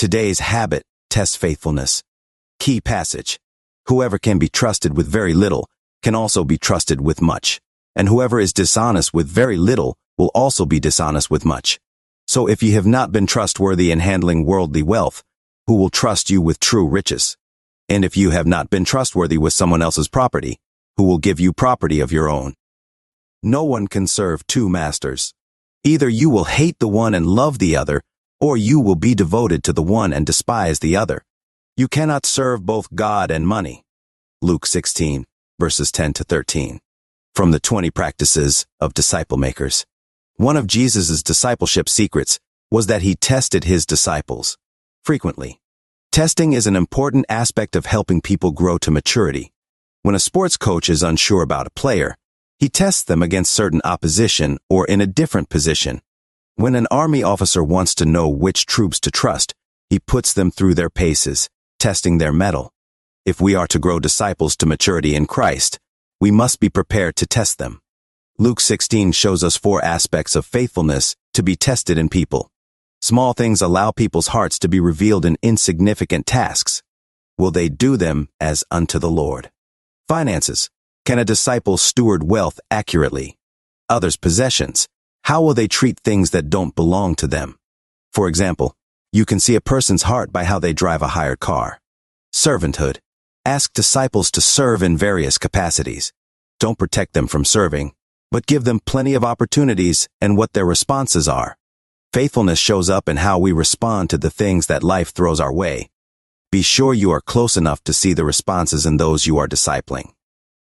Today's habit tests faithfulness. Key passage. Whoever can be trusted with very little can also be trusted with much. And whoever is dishonest with very little will also be dishonest with much. So if ye have not been trustworthy in handling worldly wealth, who will trust you with true riches? And if you have not been trustworthy with someone else's property, who will give you property of your own? No one can serve two masters. Either you will hate the one and love the other, or you will be devoted to the one and despise the other. You cannot serve both God and money. Luke 16, verses 10 to 13. From the 20 Practices of Disciple Makers. One of Jesus' discipleship secrets was that he tested his disciples frequently. Testing is an important aspect of helping people grow to maturity. When a sports coach is unsure about a player, he tests them against certain opposition or in a different position when an army officer wants to know which troops to trust, he puts them through their paces, testing their mettle. If we are to grow disciples to maturity in Christ, we must be prepared to test them. Luke 16 shows us four aspects of faithfulness to be tested in people. Small things allow people's hearts to be revealed in insignificant tasks. Will they do them as unto the Lord? Finances. Can a disciple steward wealth accurately? Others' possessions. How will they treat things that don't belong to them? For example, you can see a person's heart by how they drive a hired car. Servanthood. Ask disciples to serve in various capacities. Don't protect them from serving, but give them plenty of opportunities and what their responses are. Faithfulness shows up in how we respond to the things that life throws our way. Be sure you are close enough to see the responses in those you are discipling.